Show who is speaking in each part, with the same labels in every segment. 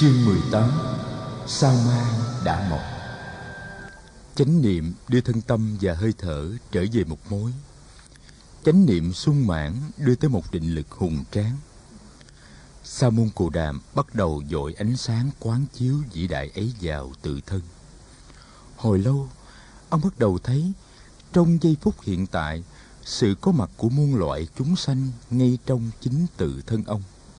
Speaker 1: Chương 18 Sao mai đã mọc. Chánh niệm đưa thân tâm và hơi thở trở về một mối. Chánh niệm sung mãn đưa tới một định lực hùng tráng. Sa môn Cù Đàm bắt đầu dội ánh sáng quán chiếu vĩ đại ấy vào tự thân. Hồi lâu, ông bắt đầu thấy trong giây phút hiện tại sự có mặt của muôn loại chúng sanh ngay trong chính tự thân ông.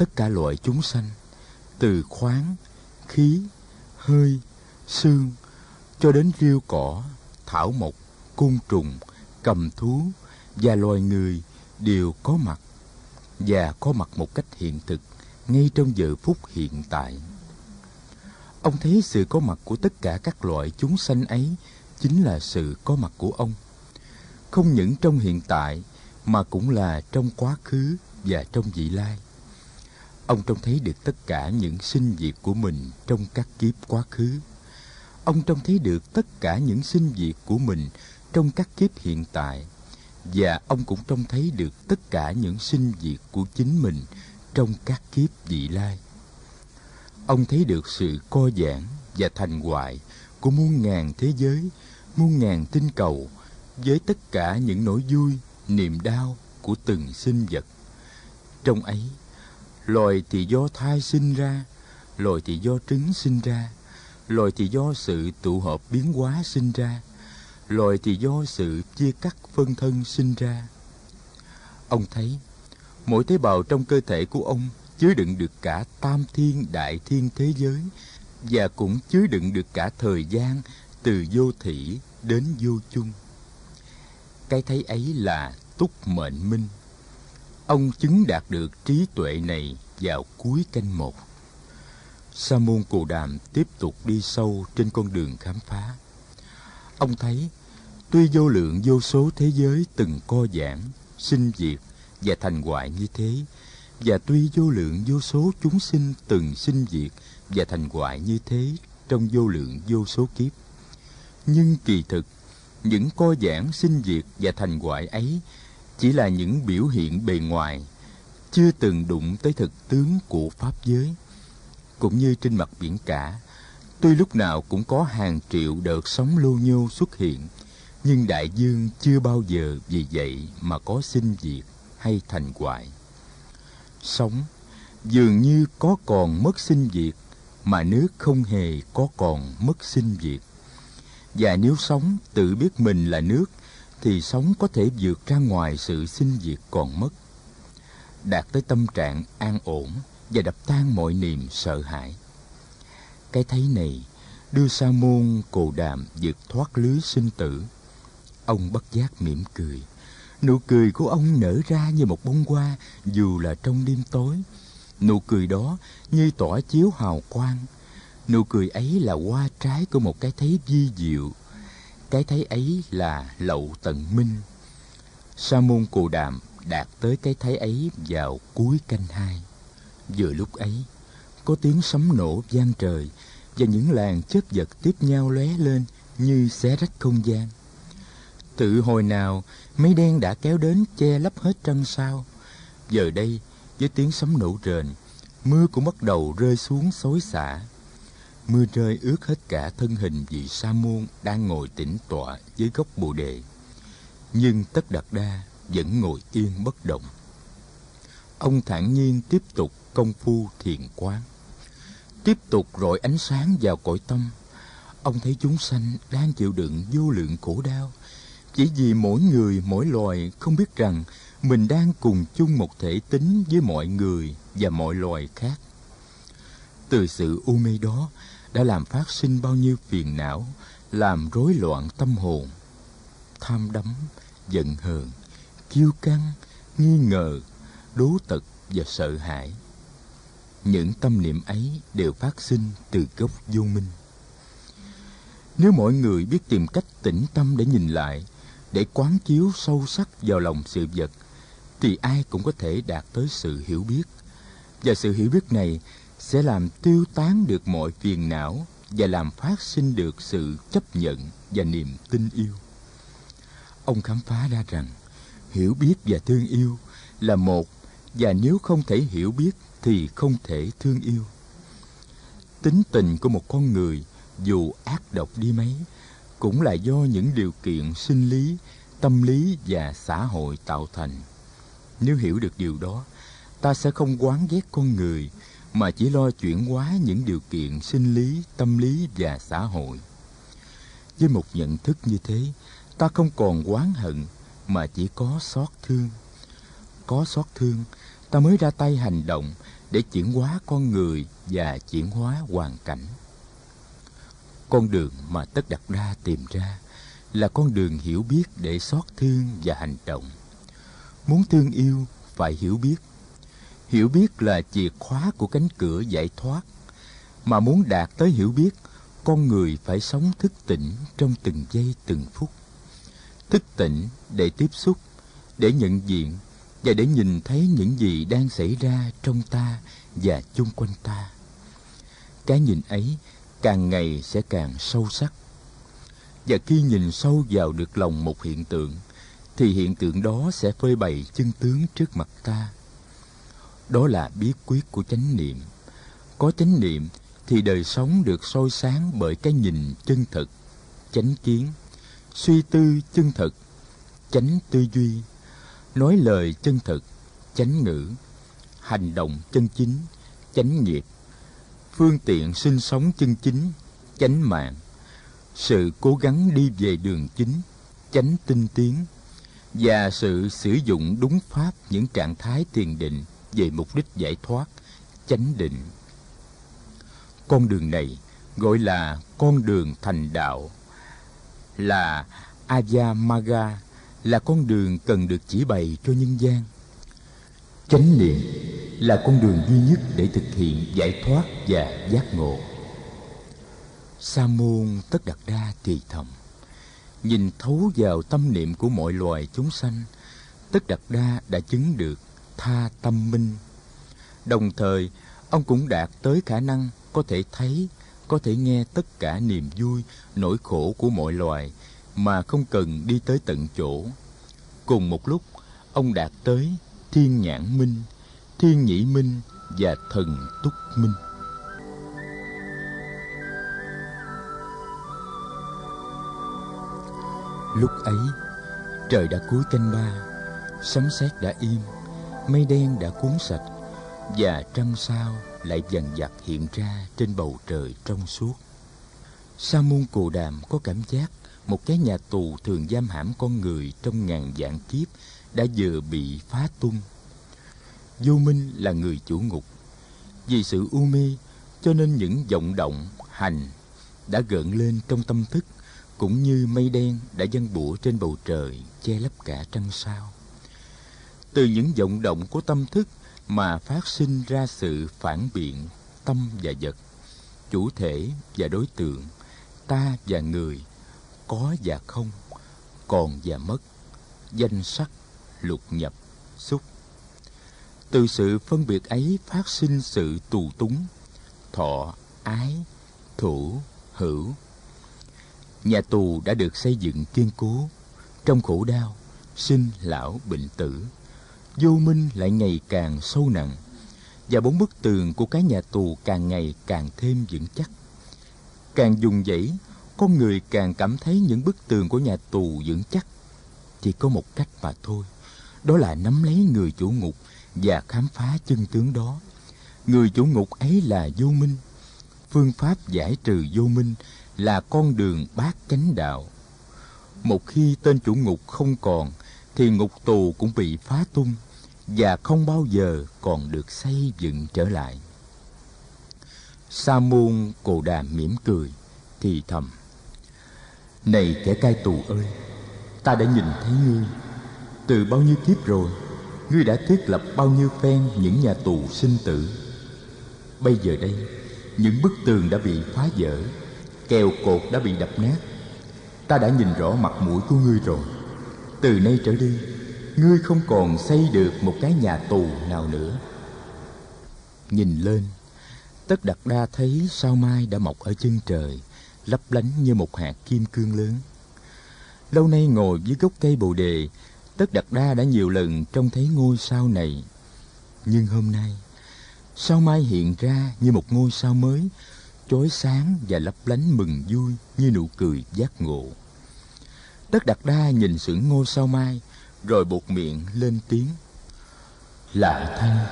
Speaker 1: Tất cả loại chúng sanh, từ khoáng, khí, hơi, xương, cho đến rêu cỏ, thảo mộc, côn trùng, cầm thú và loài người đều có mặt và có mặt một cách hiện thực ngay trong giờ phút hiện tại. Ông thấy sự có mặt của tất cả các loại chúng sanh ấy chính là sự có mặt của ông. Không những trong hiện tại mà cũng là trong quá khứ và trong vị lai ông trông thấy được tất cả những sinh diệt của mình trong các kiếp quá khứ. Ông trông thấy được tất cả những sinh diệt của mình trong các kiếp hiện tại. Và ông cũng trông thấy được tất cả những sinh diệt của chính mình trong các kiếp vị lai. Ông thấy được sự co giãn và thành hoại của muôn ngàn thế giới, muôn ngàn tinh cầu với tất cả những nỗi vui, niềm đau của từng sinh vật. Trong ấy loài thì do thai sinh ra, loài thì do trứng sinh ra, loài thì do sự tụ hợp biến hóa sinh ra, loài thì do sự chia cắt phân thân sinh ra. Ông thấy, mỗi tế bào trong cơ thể của ông chứa đựng được cả tam thiên đại thiên thế giới và cũng chứa đựng được cả thời gian từ vô thủy đến vô chung. Cái thấy ấy là túc mệnh minh ông chứng đạt được trí tuệ này vào cuối canh một. Sa môn cù đàm tiếp tục đi sâu trên con đường khám phá. Ông thấy, tuy vô lượng vô số thế giới từng co giãn, sinh diệt và thành hoại như thế, và tuy vô lượng vô số chúng sinh từng sinh diệt và thành hoại như thế trong vô lượng vô số kiếp, nhưng kỳ thực, những co giãn, sinh diệt và thành hoại ấy chỉ là những biểu hiện bề ngoài, chưa từng đụng tới thực tướng của pháp giới. Cũng như trên mặt biển cả, tuy lúc nào cũng có hàng triệu đợt sóng lô nhô xuất hiện, nhưng đại dương chưa bao giờ vì vậy mà có sinh diệt hay thành hoại. Sóng dường như có còn mất sinh diệt, mà nước không hề có còn mất sinh diệt. Và nếu sóng tự biết mình là nước thì sống có thể vượt ra ngoài sự sinh diệt còn mất, đạt tới tâm trạng an ổn và đập tan mọi niềm sợ hãi. Cái thấy này đưa sa môn cồ đàm vượt thoát lưới sinh tử. Ông bất giác mỉm cười. Nụ cười của ông nở ra như một bông hoa, dù là trong đêm tối. Nụ cười đó như tỏa chiếu hào quang. Nụ cười ấy là hoa trái của một cái thấy vi diệu cái thấy ấy là lậu tận minh. Sa môn cù đàm đạt tới cái thấy ấy vào cuối canh hai. Vừa lúc ấy, có tiếng sấm nổ vang trời và những làn chất vật tiếp nhau lóe lên như xé rách không gian. Tự hồi nào, mây đen đã kéo đến che lấp hết trăng sao. Giờ đây, với tiếng sấm nổ rền, mưa cũng bắt đầu rơi xuống xối xả mưa rơi ướt hết cả thân hình vị sa môn đang ngồi tĩnh tọa dưới gốc bồ đề. Nhưng tất đạt đa vẫn ngồi yên bất động. Ông thản nhiên tiếp tục công phu thiền quán. Tiếp tục rọi ánh sáng vào cõi tâm, ông thấy chúng sanh đang chịu đựng vô lượng khổ đau. Chỉ vì mỗi người, mỗi loài, không biết rằng mình đang cùng chung một thể tính với mọi người và mọi loài khác. Từ sự u mê đó đã làm phát sinh bao nhiêu phiền não, làm rối loạn tâm hồn. Tham đắm, giận hờn, kiêu căng, nghi ngờ, đố tật và sợ hãi. Những tâm niệm ấy đều phát sinh từ gốc vô minh. Nếu mọi người biết tìm cách tĩnh tâm để nhìn lại, để quán chiếu sâu sắc vào lòng sự vật, thì ai cũng có thể đạt tới sự hiểu biết. Và sự hiểu biết này sẽ làm tiêu tán được mọi phiền não và làm phát sinh được sự chấp nhận và niềm tin yêu. Ông khám phá ra rằng, hiểu biết và thương yêu là một, và nếu không thể hiểu biết thì không thể thương yêu. Tính tình của một con người dù ác độc đi mấy cũng là do những điều kiện sinh lý, tâm lý và xã hội tạo thành. Nếu hiểu được điều đó, ta sẽ không quán ghét con người mà chỉ lo chuyển hóa những điều kiện sinh lý, tâm lý và xã hội. Với một nhận thức như thế, ta không còn oán hận, mà chỉ có xót thương. Có xót thương, ta mới ra tay hành động để chuyển hóa con người và chuyển hóa hoàn cảnh. Con đường mà tất đặt đa tìm ra là con đường hiểu biết để xót thương và hành động. Muốn thương yêu, phải hiểu biết hiểu biết là chìa khóa của cánh cửa giải thoát. Mà muốn đạt tới hiểu biết, con người phải sống thức tỉnh trong từng giây, từng phút. Thức tỉnh để tiếp xúc, để nhận diện và để nhìn thấy những gì đang xảy ra trong ta và chung quanh ta. Cái nhìn ấy càng ngày sẽ càng sâu sắc. Và khi nhìn sâu vào được lòng một hiện tượng, thì hiện tượng đó sẽ phơi bày chân tướng trước mặt ta đó là bí quyết của chánh niệm. Có chánh niệm thì đời sống được soi sáng bởi cái nhìn chân thực, chánh kiến. Suy tư chân thực, chánh tư duy. Nói lời chân thực, chánh ngữ. Hành động chân chính, chánh nghiệp. Phương tiện sinh sống chân chính, chánh mạng. Sự cố gắng đi về đường chính, chánh tinh tiến. Và sự sử dụng đúng pháp những trạng thái thiền định về mục đích giải thoát, chánh định. Con đường này gọi là con đường thành đạo, là Ayamaga là con đường cần được chỉ bày cho nhân gian. Chánh niệm là con đường duy nhất để thực hiện giải thoát và giác ngộ. Sa môn tất đặt đa thì thầm. Nhìn thấu vào tâm niệm của mọi loài chúng sanh, tất đặt đa đã chứng được tha tâm minh. Đồng thời, ông cũng đạt tới khả năng có thể thấy, có thể nghe tất cả niềm vui, nỗi khổ của mọi loài mà không cần đi tới tận chỗ. Cùng một lúc, ông đạt tới thiên nhãn minh, thiên nhĩ minh và thần túc minh. Lúc ấy, trời đã cuối canh ba, sấm sét đã im mây đen đã cuốn sạch và trăng sao lại dần dặt hiện ra trên bầu trời trong suốt. Sa môn cù đàm có cảm giác một cái nhà tù thường giam hãm con người trong ngàn vạn kiếp đã vừa bị phá tung. Vô minh là người chủ ngục. Vì sự u mê, cho nên những vọng động, hành đã gợn lên trong tâm thức, cũng như mây đen đã dâng bủa trên bầu trời, che lấp cả trăng sao từ những vọng động của tâm thức mà phát sinh ra sự phản biện tâm và vật. Chủ thể và đối tượng, ta và người, có và không, còn và mất. Danh sắc, lục nhập, xúc. Từ sự phân biệt ấy phát sinh sự tù túng, thọ, ái, thủ, hữu. Nhà tù đã được xây dựng kiên cố, trong khổ đau, sinh lão bệnh tử vô minh lại ngày càng sâu nặng, và bốn bức tường của cái nhà tù càng ngày càng thêm vững chắc. Càng dùng dãy, con người càng cảm thấy những bức tường của nhà tù vững chắc. Chỉ có một cách mà thôi, đó là nắm lấy người chủ ngục và khám phá chân tướng đó. Người chủ ngục ấy là vô minh. Phương pháp giải trừ vô minh là con đường bát chánh đạo. Một khi tên chủ ngục không còn thì ngục tù cũng bị phá tung và không bao giờ còn được xây dựng trở lại. Sa môn cồ đàm mỉm cười, thì thầm, này kẻ cai tù ơi, ta đã nhìn thấy ngươi. Từ bao nhiêu kiếp rồi, ngươi đã thiết lập bao nhiêu phen những nhà tù sinh tử. Bây giờ đây, Những bức tường đã bị phá vỡ, Kèo cột đã bị đập nát. Ta đã nhìn rõ mặt mũi của ngươi rồi. Từ nay trở đi, Ngươi không còn xây được một cái nhà tù nào nữa. Nhìn lên, Tất đặt đa thấy sao mai đã mọc ở chân trời, Lấp lánh như một hạt kim cương lớn. Lâu nay ngồi dưới gốc cây bồ đề, Tất đặt đa đã nhiều lần trông thấy ngôi sao này. Nhưng hôm nay, Sao mai hiện ra như một ngôi sao mới, Chói sáng và lấp lánh mừng vui Như nụ cười giác ngộ. Tất đặt đa nhìn sưởng ngô sao mai Rồi buộc miệng lên tiếng. Lạ thanh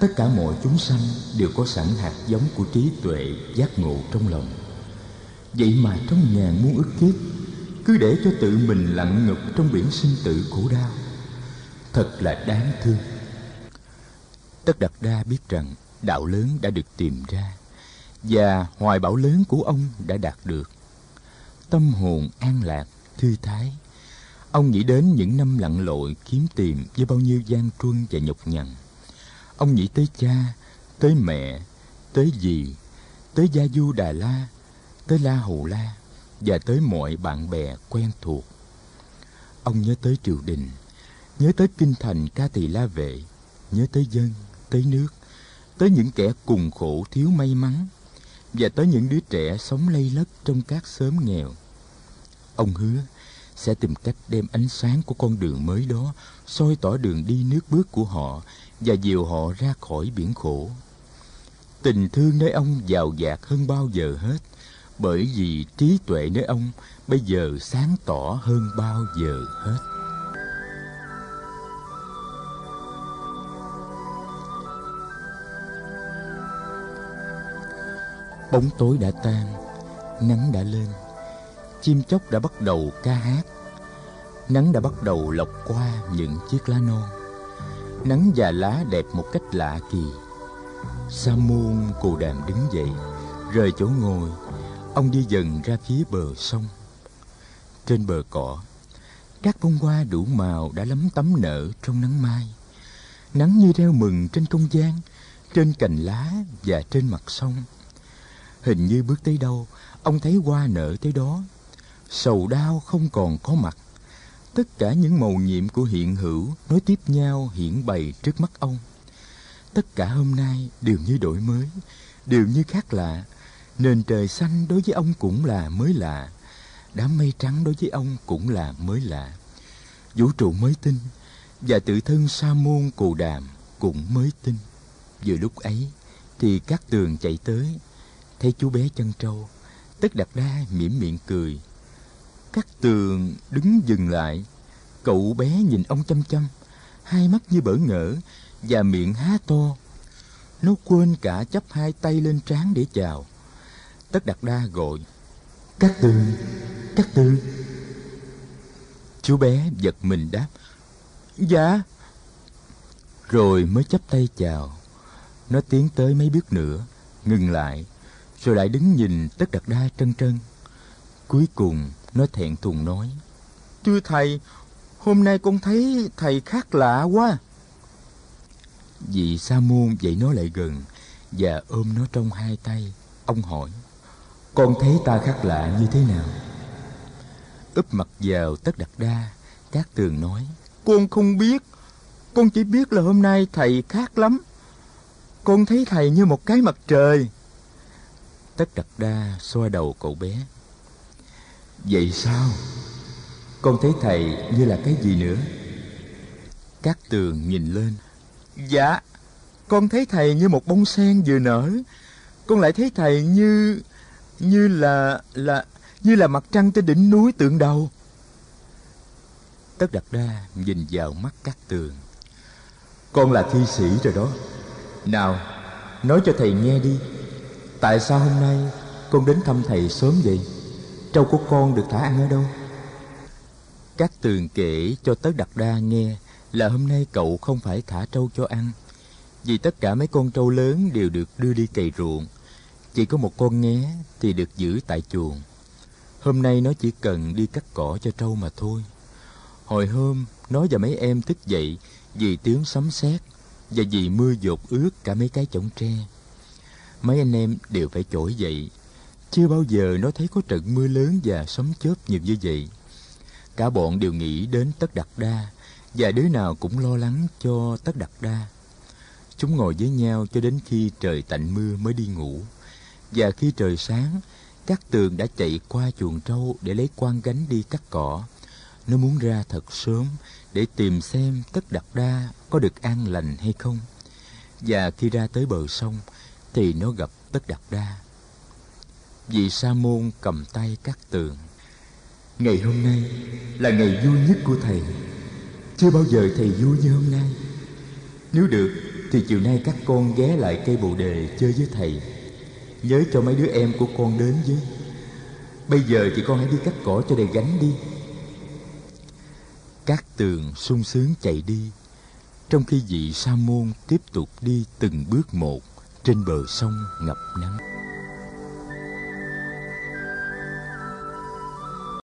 Speaker 1: Tất cả mọi chúng sanh đều có sẵn hạt giống của trí tuệ giác ngộ trong lòng. Vậy mà trong ngàn muôn ức kiếp Cứ để cho tự mình lặng ngập trong biển sinh tử khổ đau. Thật là đáng thương. Tất Đạt Đa biết rằng đạo lớn đã được tìm ra Và hoài bão lớn của ông đã đạt được. Tâm hồn an lạc, thư thái Ông nghĩ đến những năm lặn lội kiếm tìm với bao nhiêu gian truân và nhọc nhằn Ông nghĩ tới cha, tới mẹ, tới dì, tới Gia Du Đà La, tới La Hầu La và tới mọi bạn bè quen thuộc. Ông nhớ tới triều đình, nhớ tới kinh thành ca tỳ la vệ, nhớ tới dân, tới nước, tới những kẻ cùng khổ thiếu may mắn và tới những đứa trẻ sống lây lất trong các xóm nghèo. Ông hứa sẽ tìm cách đem ánh sáng của con đường mới đó soi tỏ đường đi nước bước của họ và dìu họ ra khỏi biển khổ. Tình thương nơi ông giàu dạt hơn bao giờ hết, bởi vì trí tuệ nơi ông bây giờ sáng tỏ hơn bao giờ hết. Bóng tối đã tan, nắng đã lên, chim chóc đã bắt đầu ca hát. Nắng đã bắt đầu lọc qua những chiếc lá non. Nắng và lá đẹp một cách lạ kỳ. Sa môn cù đàm đứng dậy, rời chỗ ngồi. Ông đi dần ra phía bờ sông. Trên bờ cỏ, các bông hoa đủ màu đã lấm tấm nở trong nắng mai. Nắng như reo mừng trên không gian, trên cành lá và trên mặt sông. Hình như bước tới đâu, ông thấy hoa nở tới đó sầu đau không còn có mặt. Tất cả những màu nhiệm của hiện hữu nối tiếp nhau hiển bày trước mắt ông. Tất cả hôm nay đều như đổi mới, đều như khác lạ. Nền trời xanh đối với ông cũng là mới lạ. Đám mây trắng đối với ông cũng là mới lạ. Vũ trụ mới tinh và tự thân sa môn cù đàm cũng mới tinh. Vừa lúc ấy thì các tường chạy tới, thấy chú bé chân trâu, tất đặt đa mỉm miệng cười các tường đứng dừng lại. Cậu bé nhìn ông chăm chăm, hai mắt như bỡ ngỡ và miệng há to. Nó quên cả chấp hai tay lên trán để chào. Tất đặt đa gọi, các tường các tường. Chú bé giật mình đáp dạ. Rồi mới chấp tay chào. Nó tiến tới mấy bước nữa, ngừng lại, rồi lại đứng nhìn tất đặt đa trân trân. Cuối cùng nó thẹn thùng nói. Thưa thầy hôm nay con thấy thầy khác lạ quá. Vị sa môn dậy nó lại gần và ôm nó trong hai tay ông hỏi con thấy ta khác lạ như thế nào? Úp mặt vào tất đặt đa các tường nói con không biết. Con chỉ biết là hôm nay thầy khác lắm. Con thấy thầy như một cái mặt trời. Tất đặt đa xoa đầu cậu bé vậy sao? Con thấy thầy như là cái gì nữa? Cát tường nhìn lên. Dạ Con thấy thầy như một bông sen vừa nở. Con lại thấy thầy như Như là là, Như là mặt trăng trên đỉnh núi tượng đầu. Tất đặt đa nhìn vào mắt Cát tường. Con là thi sĩ rồi đó. Nào, Nói cho thầy nghe đi. Tại sao hôm nay con đến thăm thầy sớm vậy? Trâu của con được thả ăn ở đâu các tường kể cho Tất Đặt Đa nghe là hôm nay cậu không phải thả trâu cho ăn, vì tất cả mấy con trâu lớn đều được đưa đi cày ruộng. Chỉ có một con nghé thì được giữ tại chuồng. Hôm nay nó chỉ cần đi cắt cỏ cho trâu mà thôi. Hồi hôm, nó và mấy em thức dậy vì tiếng sấm sét và vì mưa dột ướt cả mấy cái chõng tre. mấy anh em đều phải trỗi dậy. Chưa bao giờ nó thấy có trận mưa lớn và sấm chớp nhiều như vậy. Cả bọn đều nghĩ đến Tất Đặt Đa và đứa nào cũng lo lắng cho Tất Đặt Đa. Chúng ngồi với nhau cho đến khi trời tạnh mưa mới đi ngủ. Và khi trời sáng, các tường đã chạy qua chuồng trâu để lấy quan gánh đi cắt cỏ. Nó muốn ra thật sớm để tìm xem Tất Đặt Đa có được an lành hay không. Và khi ra tới bờ sông, thì nó gặp Tất Đặt Đa. Vị Sa môn cầm tay cắt tường. Ngày hôm nay là ngày vui nhất của thầy. Chưa bao giờ thầy vui như hôm nay. Nếu được thì chiều nay các con ghé lại cây bồ đề chơi với thầy. Nhớ cho mấy đứa em của con đến với. Bây giờ thì con hãy đi cắt cỏ cho đầy gánh đi. Các tường sung sướng chạy đi, trong khi vị sa môn tiếp tục đi từng bước một trên bờ sông ngập nắng.